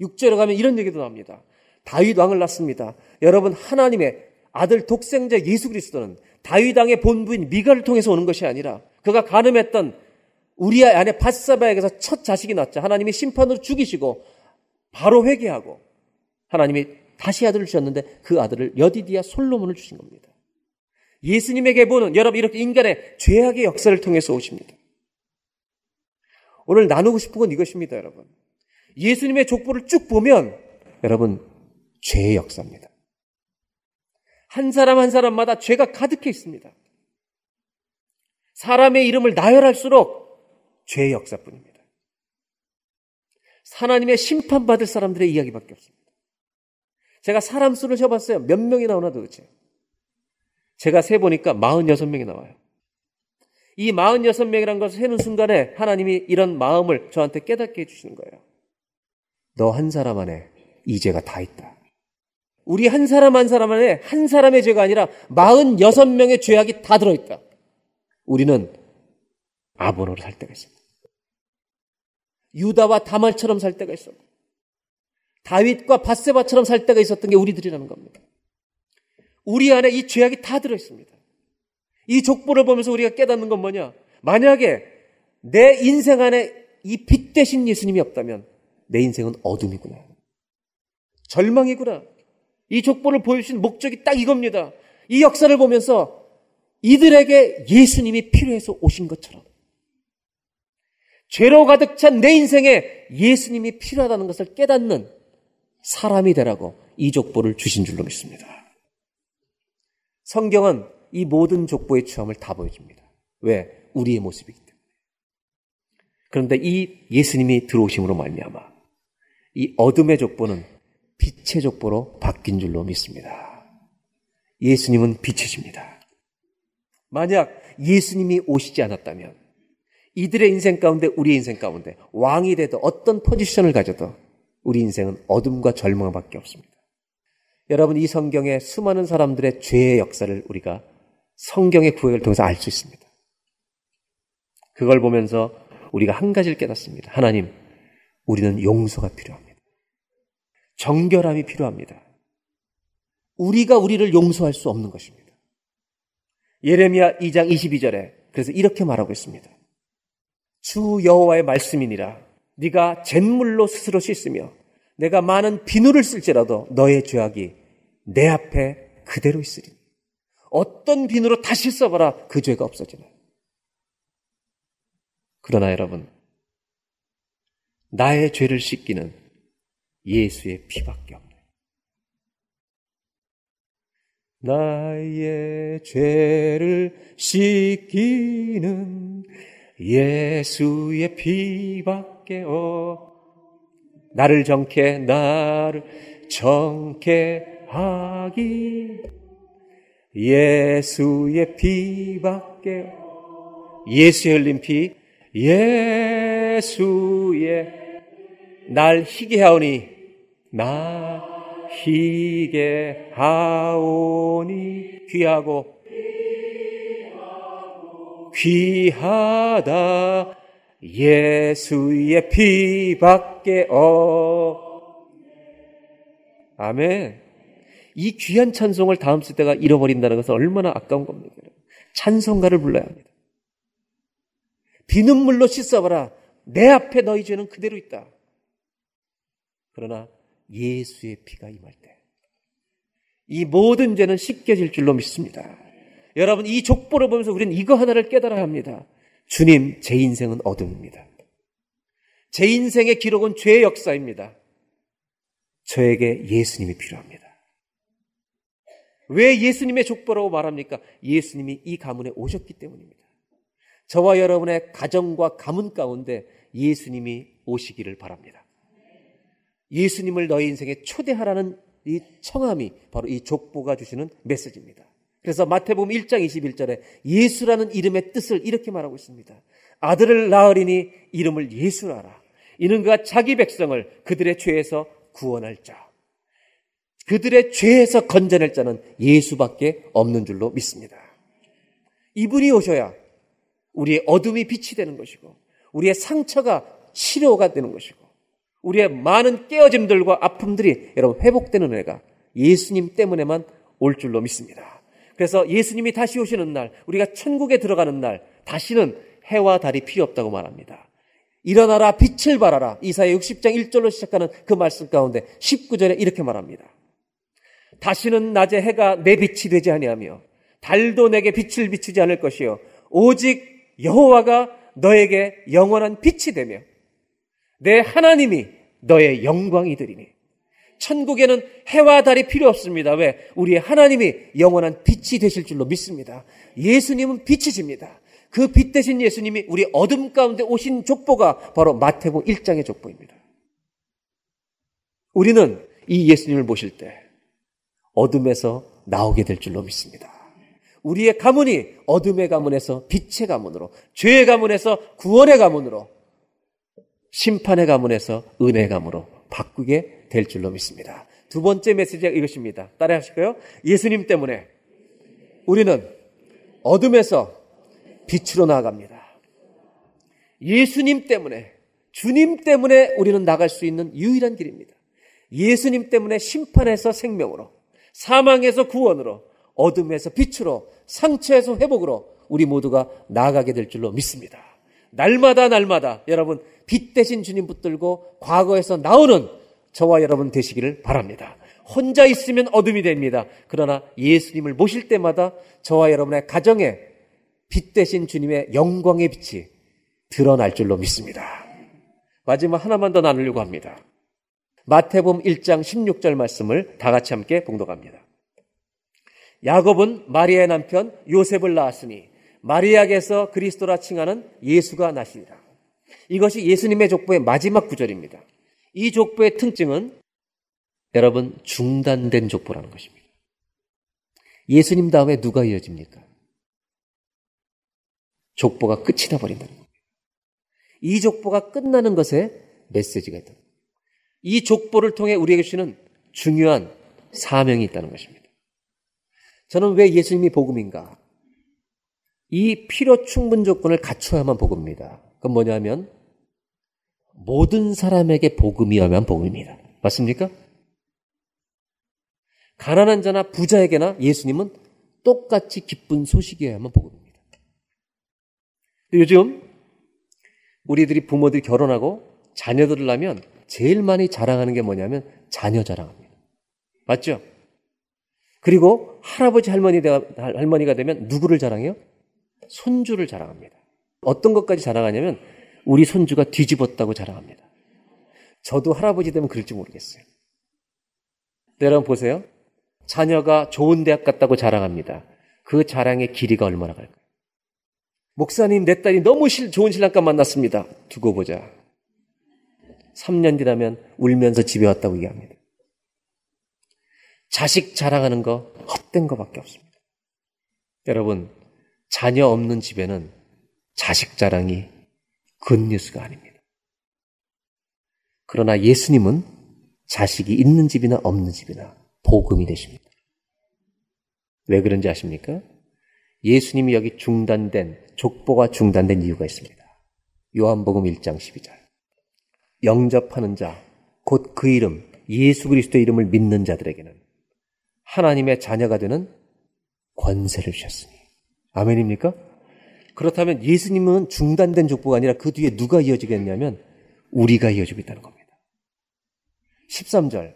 Speaker 4: 6절에 가면 이런 얘기도 나옵니다. 다윗 왕을 낳습니다. 여러분 하나님의 아들 독생자 예수 그리스도는 다윗 왕의 본부인 미가를 통해서 오는 것이 아니라 그가 가늠했던 우리의 아내 바사바에게서 첫 자식이 낳자 하나님이 심판으로 죽이시고 바로 회개하고 하나님이 다시 아들을 주셨는데 그 아들을 여디디아 솔로몬을 주신 겁니다. 예수님에게 보는 여러분 이렇게 인간의 죄악의 역사를 통해서 오십니다. 오늘 나누고 싶은 건 이것입니다, 여러분. 예수님의 족보를 쭉 보면 여러분 죄의 역사입니다. 한 사람 한 사람마다 죄가 가득해 있습니다. 사람의 이름을 나열할수록 죄의 역사뿐입니다. 하나님의 심판받을 사람들의 이야기밖에 없습니다. 제가 사람 수를 세봤어요. 몇 명이 나오나 도대체. 제가 세보니까 46명이 나와요. 이 46명이라는 것을 세는 순간에 하나님이 이런 마음을 저한테 깨닫게 해주시는 거예요. 너 한 사람 안에 이 죄가 다 있다. 우리 한 사람 한 사람 안에 한 사람의 죄가 아니라 46명의 죄악이 다 들어있다. 우리는 아본으로 살 때가 있습니다. 유다와 다말처럼 살 때가 있었고 다윗과 바세바처럼 살 때가 있었던 게 우리들이라는 겁니다. 우리 안에 이 죄악이 다 들어 있습니다. 이 족보를 보면서 우리가 깨닫는 건 뭐냐? 만약에 내 인생 안에 이 빛 대신 예수님이 없다면 내 인생은 어둠이구나. 절망이구나. 이 족보를 보여주신 목적이 딱 이겁니다. 이 역사를 보면서 이들에게 예수님이 필요해서 오신 것처럼 죄로 가득 찬 내 인생에 예수님이 필요하다는 것을 깨닫는 사람이 되라고 이 족보를 주신 줄로 믿습니다. 성경은 이 모든 족보의 추함을 다 보여줍니다. 왜? 우리의 모습이기 때문에. 그런데 이 예수님이 들어오심으로 말미암아 이 어둠의 족보는 빛의 족보로 바뀐 줄로 믿습니다. 예수님은 빛이십니다. 만약 예수님이 오시지 않았다면 이들의 인생 가운데 우리의 인생 가운데 왕이 돼도 어떤 포지션을 가져도 우리 인생은 어둠과 절망밖에 없습니다. 여러분 이 성경의 수많은 사람들의 죄의 역사를 우리가 성경의 구획을 통해서 알 수 있습니다. 그걸 보면서 우리가 한 가지를 깨닫습니다. 하나님, 우리는 용서가 필요합니다. 정결함이 필요합니다. 우리가 우리를 용서할 수 없는 것입니다. 예레미야 2장 22절에 그래서 이렇게 말하고 있습니다. 주 여호와의 말씀이니라 네가 잿물로 스스로 씻으며 내가 많은 비누를 쓸지라도 너의 죄악이 내 앞에 그대로 있으리. 어떤 비누로 다시 써봐라 그 죄가 없어지나. 그러나 여러분 나의 죄를 씻기는 예수의 피밖에 없네. 나의 죄를 씻기는 예수의 피밖에 없. 나를 정케 나를 정케 하기 예수의 피밖에 예수의 흘린 피 예수의 날 희게 하오니 나 희게 하오니 귀하고 귀하다 예수의 피밖에 어 아멘 이 귀한 찬송을 다음 세대가 잃어버린다는 것은 얼마나 아까운 겁니까? 찬송가를 불러야 합니다. 비눗물로 씻어봐라. 내 앞에 너희 죄는 그대로 있다. 그러나 예수의 피가 임할 때, 이 모든 죄는 씻겨질 줄로 믿습니다. 여러분, 이 족보를 보면서 우리는 이거 하나를 깨달아야 합니다. 주님, 제 인생은 어둠입니다. 제 인생의 기록은 죄의 역사입니다. 저에게 예수님이 필요합니다. 왜 예수님의 족보라고 말합니까? 예수님이 이 가문에 오셨기 때문입니다. 저와 여러분의 가정과 가문 가운데 예수님이 오시기를 바랍니다. 예수님을 너희 인생에 초대하라는 이 청함이 바로 이 족보가 주시는 메시지입니다. 그래서 마태복음 1장 21절에 예수라는 이름의 뜻을 이렇게 말하고 있습니다. 아들을 낳으리니 이름을 예수라라. 이는 그가 자기 백성을 그들의 죄에서 구원할 자. 그들의 죄에서 건져낼 자는 예수밖에 없는 줄로 믿습니다. 이분이 오셔야 우리의 어둠이 빛이 되는 것이고, 우리의 상처가 치료가 되는 것이고, 우리의 많은 깨어짐들과 아픔들이 여러분 회복되는 은혜가 예수님 때문에만 올 줄로 믿습니다. 그래서 예수님이 다시 오시는 날, 우리가 천국에 들어가는 날, 다시는 해와 달이 필요 없다고 말합니다. 일어나라 빛을 발하라. 이사의 60장 1절로 시작하는 그 말씀 가운데 19절에 이렇게 말합니다. 다시는 낮에 해가 내 빛이 되지 아니하며 달도 내게 빛을 비추지 않을 것이요 오직 여호와가 너에게 영원한 빛이 되며 내 하나님이 너의 영광이 되리니 천국에는 해와 달이 필요 없습니다. 왜? 우리의 하나님이 영원한 빛이 되실 줄로 믿습니다. 예수님은 빛이십니다. 그 빛 대신 예수님이 우리 어둠 가운데 오신 족보가 바로 마태복 1장의 족보입니다. 우리는 이 예수님을 모실 때 어둠에서 나오게 될 줄로 믿습니다. 우리의 가문이 어둠의 가문에서 빛의 가문으로, 죄의 가문에서 구원의 가문으로, 심판의 가문에서 은혜의 가문으로 바꾸게 될 줄로 믿습니다. 두 번째 메시지가 이것입니다. 따라 하실까요? 예수님 때문에 우리는 어둠에서 빛으로 나아갑니다. 예수님 때문에, 주님 때문에 우리는 나갈 수 있는 유일한 길입니다. 예수님 때문에 심판에서 생명으로, 사망에서 구원으로, 어둠에서 빛으로, 상처에서 회복으로 우리 모두가 나아가게 될 줄로 믿습니다. 날마다 날마다 여러분 빛 대신 주님 붙들고 과거에서 나오는 저와 여러분 되시기를 바랍니다. 혼자 있으면 어둠이 됩니다. 그러나 예수님을 모실 때마다 저와 여러분의 가정에 빛 대신 주님의 영광의 빛이 드러날 줄로 믿습니다. 마지막 하나만 더 나누려고 합니다. 마태복음 1장 16절 말씀을 다 같이 함께 봉독합니다. 야곱은 마리아의 남편 요셉을 낳았으니 마리아에서 그리스도라 칭하는 예수가 나시리라. 이것이 예수님의 족보의 마지막 구절입니다. 이 족보의 특징은 여러분 중단된 족보라는 것입니다. 예수님 다음에 누가 이어집니까? 족보가 끝이 나버린다는 겁니다. 이 족보가 끝나는 것에 메시지가 있다. 이 족보를 통해 우리에게 주시는 중요한 사명이 있다는 것입니다. 저는 왜 예수님이 복음인가? 이 필요 충분 조건을 갖춰야만 복음입니다. 그건 뭐냐면 모든 사람에게 복음이어야만 복음입니다. 맞습니까? 가난한 자나 부자에게나 예수님은 똑같이 기쁜 소식이어야만 복음입니다. 요즘 우리들이 부모들이 결혼하고 자녀들을 낳으면 제일 많이 자랑하는 게 뭐냐면 자녀 자랑합니다. 맞죠? 그리고 할아버지 할머니 할머니가 되면 누구를 자랑해요? 손주를 자랑합니다. 어떤 것까지 자랑하냐면 우리 손주가 뒤집었다고 자랑합니다. 저도 할아버지 되면 그럴지 모르겠어요. 여러분 보세요. 자녀가 좋은 대학 갔다고 자랑합니다. 그 자랑의 길이가 얼마나 갈까요? 목사님, 내 딸이 너무 좋은 신랑감 만났습니다. 두고 보자. 3년 뒤라면 울면서 집에 왔다고 얘기합니다. 자식 자랑하는 거 헛된 거밖에 없습니다. 여러분, 자녀 없는 집에는 자식 자랑이 굿뉴스가 아닙니다. 그러나 예수님은 자식이 있는 집이나 없는 집이나 복음이 되십니다. 왜 그런지 아십니까? 예수님이 여기 중단된, 족보가 중단된 이유가 있습니다. 요한복음 1장 12절. 영접하는 자, 곧 그 이름, 예수 그리스도의 이름을 믿는 자들에게는 하나님의 자녀가 되는 권세를 주셨으니. 아멘입니까? 그렇다면 예수님은 중단된 족보가 아니라 그 뒤에 누가 이어지겠냐면 우리가 이어지고 있다는 겁니다. 13절.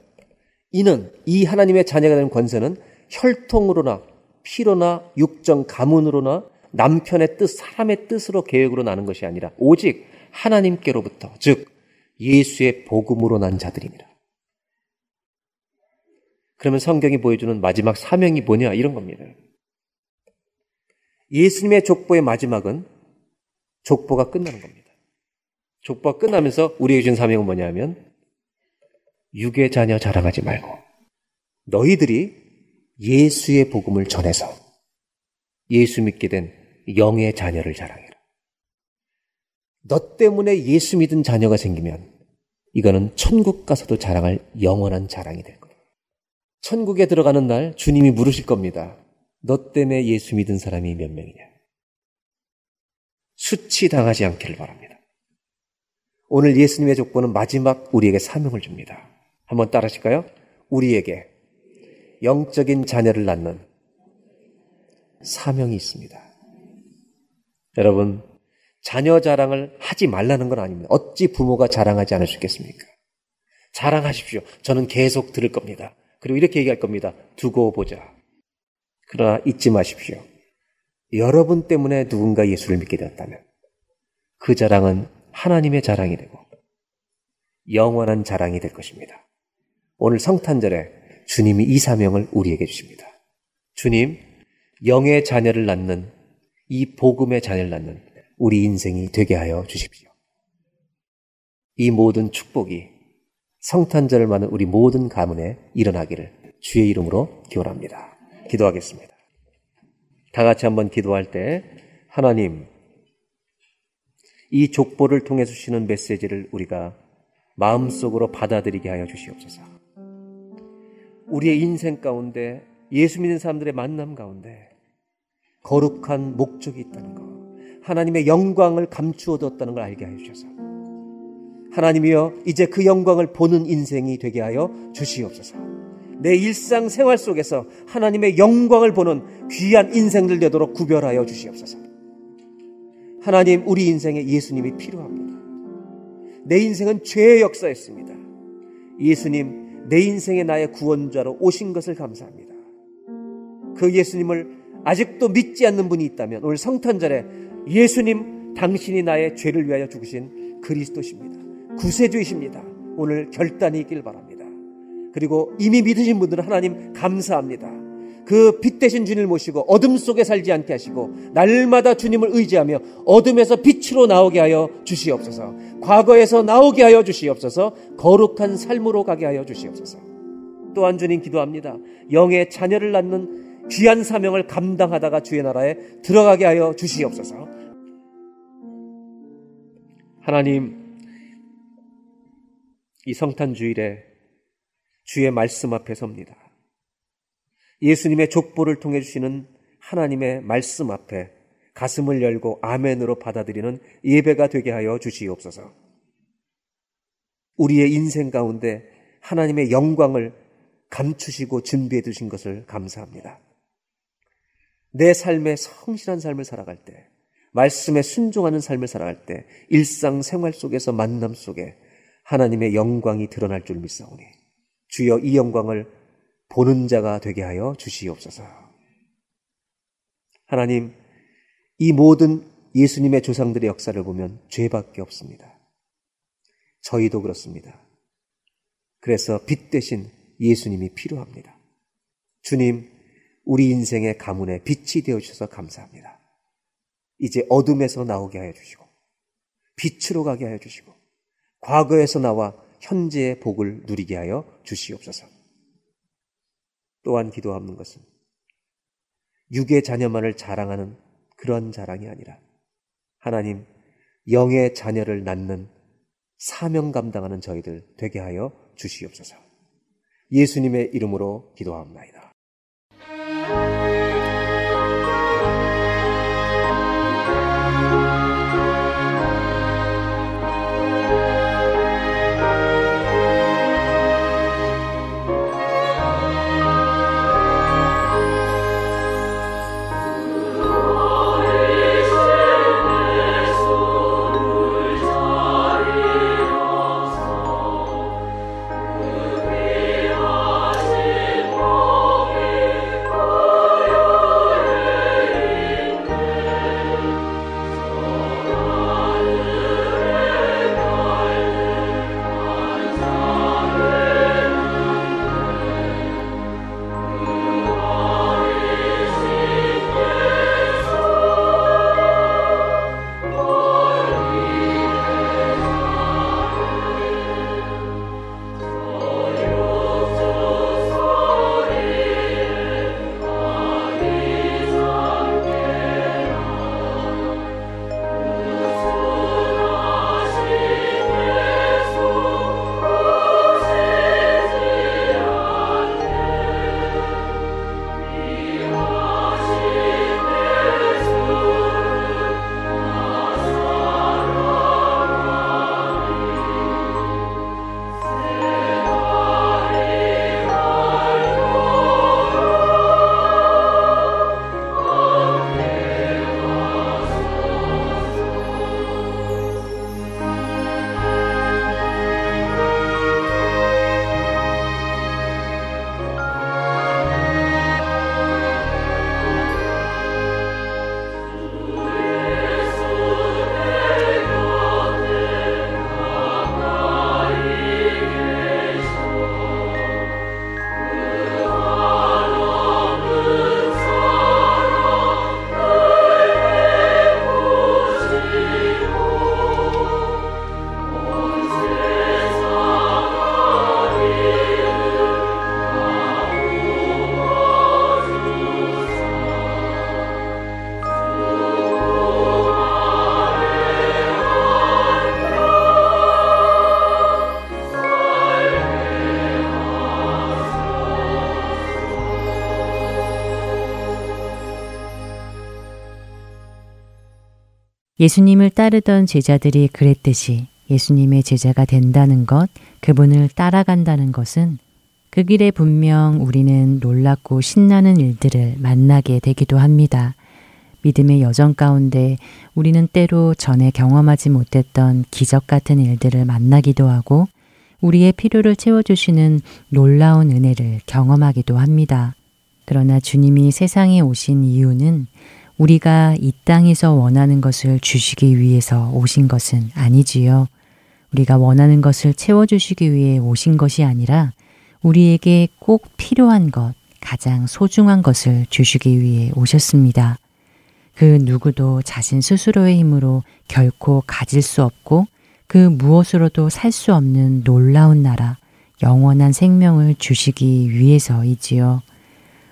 Speaker 4: 이는 이 하나님의 자녀가 되는 권세는 혈통으로나 피로나 육정 가문으로나 남편의 뜻, 사람의 뜻으로 계획으로 나는 것이 아니라 오직 하나님께로부터, 즉 예수의 복음으로 난 자들이니라. 그러면 성경이 보여주는 마지막 사명이 뭐냐 이런 겁니다. 예수님의 족보의 마지막은 족보가 끝나는 겁니다. 족보가 끝나면서 우리에게 준 사명은 뭐냐면 육의 자녀 자랑하지 말고 너희들이 예수의 복음을 전해서 예수 믿게 된 영의 자녀를 자랑해라. 너 때문에 예수 믿은 자녀가 생기면 이거는 천국 가서도 자랑할 영원한 자랑이 될 거예요. 천국에 들어가는 날 주님이 물으실 겁니다. 너 때문에 예수 믿은 사람이 몇 명이냐? 수치당하지 않기를 바랍니다. 오늘 예수님의 족보는 마지막 우리에게 사명을 줍니다. 한번 따라하실까요? 우리에게 영적인 자녀를 낳는 사명이 있습니다. 여러분, 자녀 자랑을 하지 말라는 건 아닙니다. 어찌 부모가 자랑하지 않을 수 있겠습니까? 자랑하십시오. 저는 계속 들을 겁니다. 그리고 이렇게 얘기할 겁니다. 두고 보자. 그러나 잊지 마십시오. 여러분 때문에 누군가 예수를 믿게 되었다면 그 자랑은 하나님의 자랑이 되고 영원한 자랑이 될 것입니다. 오늘 성탄절에 주님이 이 사명을 우리에게 주십니다. 주님, 영의 자녀를 낳는 이 복음의 자녀를 낳는 우리 인생이 되게 하여 주십시오. 이 모든 축복이 성탄절을 맞는 우리 모든 가문에 일어나기를 주의 이름으로 기원합니다. 기도하겠습니다. 다 같이 한번 기도할 때 하나님 이 족보를 통해 주시는 메시지를 우리가 마음속으로 받아들이게 하여 주시옵소서. 우리의 인생 가운데 예수 믿는 사람들의 만남 가운데 거룩한 목적이 있다는 것, 하나님의 영광을 감추어 뒀다는 걸 알게 하여 주셔서 하나님이여 이제 그 영광을 보는 인생이 되게 하여 주시옵소서. 내 일상 생활 속에서 하나님의 영광을 보는 귀한 인생들 되도록 구별하여 주시옵소서. 하나님 우리 인생에 예수님이 필요합니다. 내 인생은 죄의 역사였습니다. 예수님 내 인생의 나의 구원자로 오신 것을 감사합니다. 그 예수님을 아직도 믿지 않는 분이 있다면 오늘 성탄절에 예수님 당신이 나의 죄를 위하여 죽으신 그리스도십니다. 구세주이십니다. 오늘 결단이 있길 바랍니다. 그리고 이미 믿으신 분들은 하나님 감사합니다. 그 빛 대신 주님을 모시고 어둠 속에 살지 않게 하시고 날마다 주님을 의지하며 어둠에서 빛으로 나오게 하여 주시옵소서. 과거에서 나오게 하여 주시옵소서. 거룩한 삶으로 가게 하여 주시옵소서. 또한 주님 기도합니다. 영의 자녀를 낳는 귀한 사명을 감당하다가 주의 나라에 들어가게 하여 주시옵소서. 하나님, 이 성탄 주일에 주의 말씀 앞에 섭니다. 예수님의 족보를 통해 주시는 하나님의 말씀 앞에 가슴을 열고 아멘으로 받아들이는 예배가 되게 하여 주시옵소서. 우리의 인생 가운데 하나님의 영광을 감추시고 준비해 두신 것을 감사합니다. 내 삶에 성실한 삶을 살아갈 때, 말씀에 순종하는 삶을 살아갈 때, 일상 생활 속에서 만남 속에 하나님의 영광이 드러날 줄 믿사오니, 주여 이 영광을 보는 자가 되게 하여 주시옵소서. 하나님, 이 모든 예수님의 조상들의 역사를 보면 죄밖에 없습니다. 저희도 그렇습니다. 그래서 빛 대신 예수님이 필요합니다. 주님, 우리 인생의 가문에 빛이 되어 주셔서 감사합니다. 이제 어둠에서 나오게 하여 주시고, 빛으로 가게 하여 주시고, 과거에서 나와 현재의 복을 누리게 하여 주시옵소서. 또한 기도하는 것은 육의 자녀만을 자랑하는 그런 자랑이 아니라 하나님 영의 자녀를 낳는 사명 감당하는 저희들 되게 하여 주시옵소서. 예수님의 이름으로 기도합니다.
Speaker 1: 예수님을 따르던 제자들이 그랬듯이 예수님의 제자가 된다는 것, 그분을 따라간다는 것은 그 길에 분명 우리는 놀랍고 신나는 일들을 만나게 되기도 합니다. 믿음의 여정 가운데 우리는 때로 전에 경험하지 못했던 기적 같은 일들을 만나기도 하고 우리의 필요를 채워주시는 놀라운 은혜를 경험하기도 합니다. 그러나 주님이 세상에 오신 이유는 우리가 이 땅에서 원하는 것을 주시기 위해서 오신 것은 아니지요. 우리가 원하는 것을 채워주시기 위해 오신 것이 아니라 우리에게 꼭 필요한 것, 가장 소중한 것을 주시기 위해 오셨습니다. 그 누구도 자신 스스로의 힘으로 결코 가질 수 없고 그 무엇으로도 살 수 없는 놀라운 나라, 영원한 생명을 주시기 위해서이지요.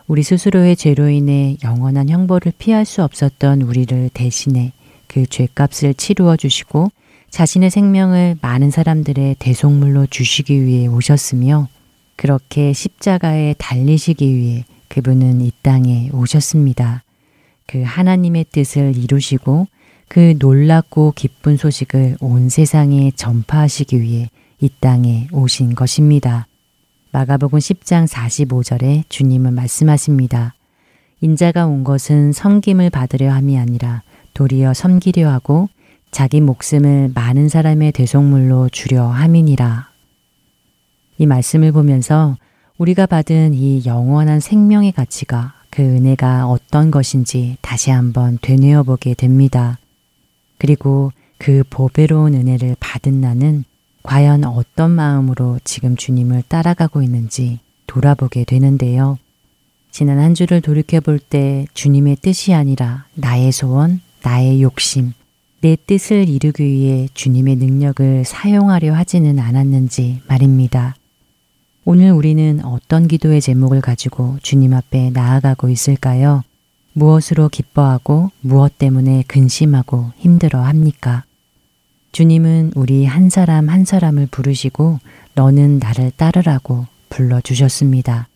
Speaker 1: 우리 스스로의 죄로 인해 영원한 형벌을 피할 수 없었던 우리를 대신해 그 죄값을 치루어 주시고 자신의 생명을 많은 사람들의 대속물로 주시기 위해 오셨으며 그렇게 십자가에 달리시기 위해 그분은 이 땅에 오셨습니다. 그 하나님의 뜻을 이루시고 그 놀랍고 기쁜 소식을 온 세상에 전파하시기 위해 이 땅에 오신 것입니다. 마가복음 10장 45절에 주님은 말씀하십니다. 인자가 온 것은 섬김을 받으려 함이 아니라 도리어 섬기려 하고 자기 목숨을 많은 사람의 대속물로 주려 함이니라. 이 말씀을 보면서 우리가 받은 이 영원한 생명의 가치가 그 은혜가 어떤 것인지 다시 한번 되뇌어 보게 됩니다. 그리고 그 보배로운 은혜를 받은 나는 과연 어떤 마음으로 지금 주님을 따라가고 있는지 돌아보게 되는데요. 지난 한 주를 돌이켜 볼 때 주님의 뜻이 아니라 나의 소원, 나의 욕심, 내 뜻을 이루기 위해 주님의 능력을 사용하려 하지는 않았는지 말입니다. 오늘 우리는 어떤 기도의 제목을 가지고 주님 앞에 나아가고 있을까요? 무엇으로 기뻐하고 무엇 때문에 근심하고 힘들어 합니까? 주님은 우리 한 사람 한 사람을 부르시고 너는 나를 따르라고 불러주셨습니다.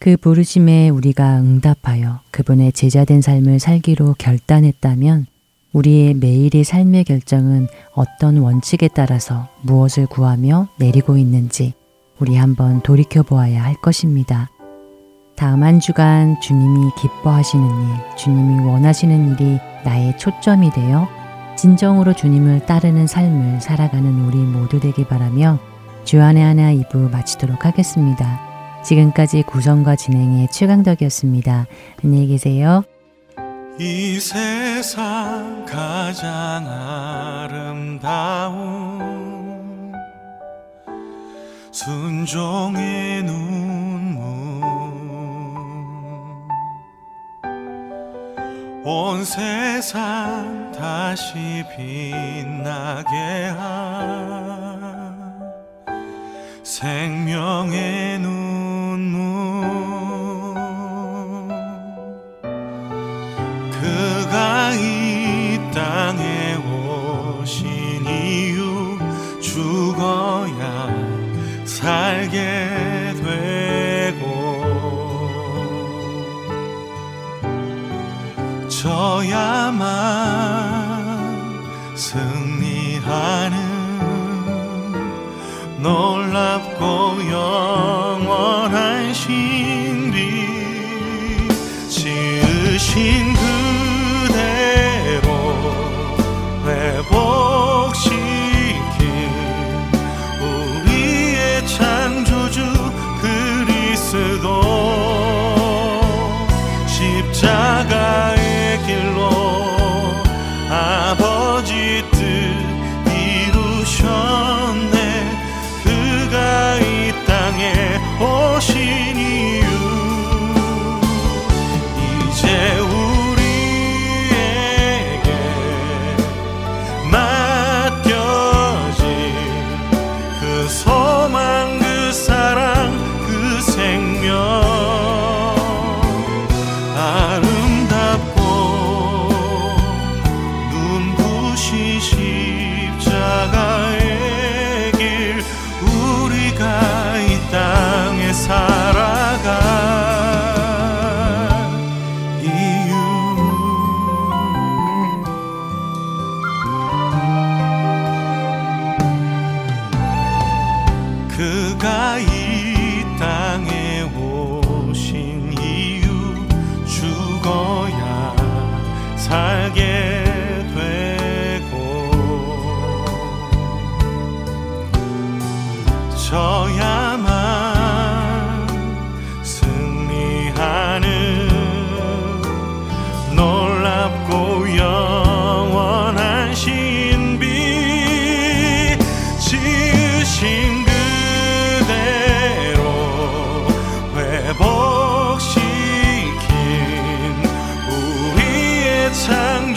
Speaker 1: 그 부르심에 우리가 응답하여 그분의 제자된 삶을 살기로 결단했다면 우리의 매일의 삶의 결정은 어떤 원칙에 따라서 무엇을 구하며 내리고 있는지 우리 한번 돌이켜 보아야 할 것입니다. 다음 한 주간 주님이 기뻐하시는 일, 주님이 원하시는 일이 나의 초점이 되어 진정으로 주님을 따르는 삶을 살아가는 우리 모두 되기 바라며 주안의 하나 2부 마치도록 하겠습니다. 지금까지 구성과 진행의 최강덕이었습니다. 안녕히 계세요.
Speaker 3: 이 세상 가장 아름다운 순종의 눈물 온 세상 다시 빛나게 한 생명의 눈물. 그가 이 땅에 오신 이유 죽어야 살게 되고 저야만 놀랍고 영 우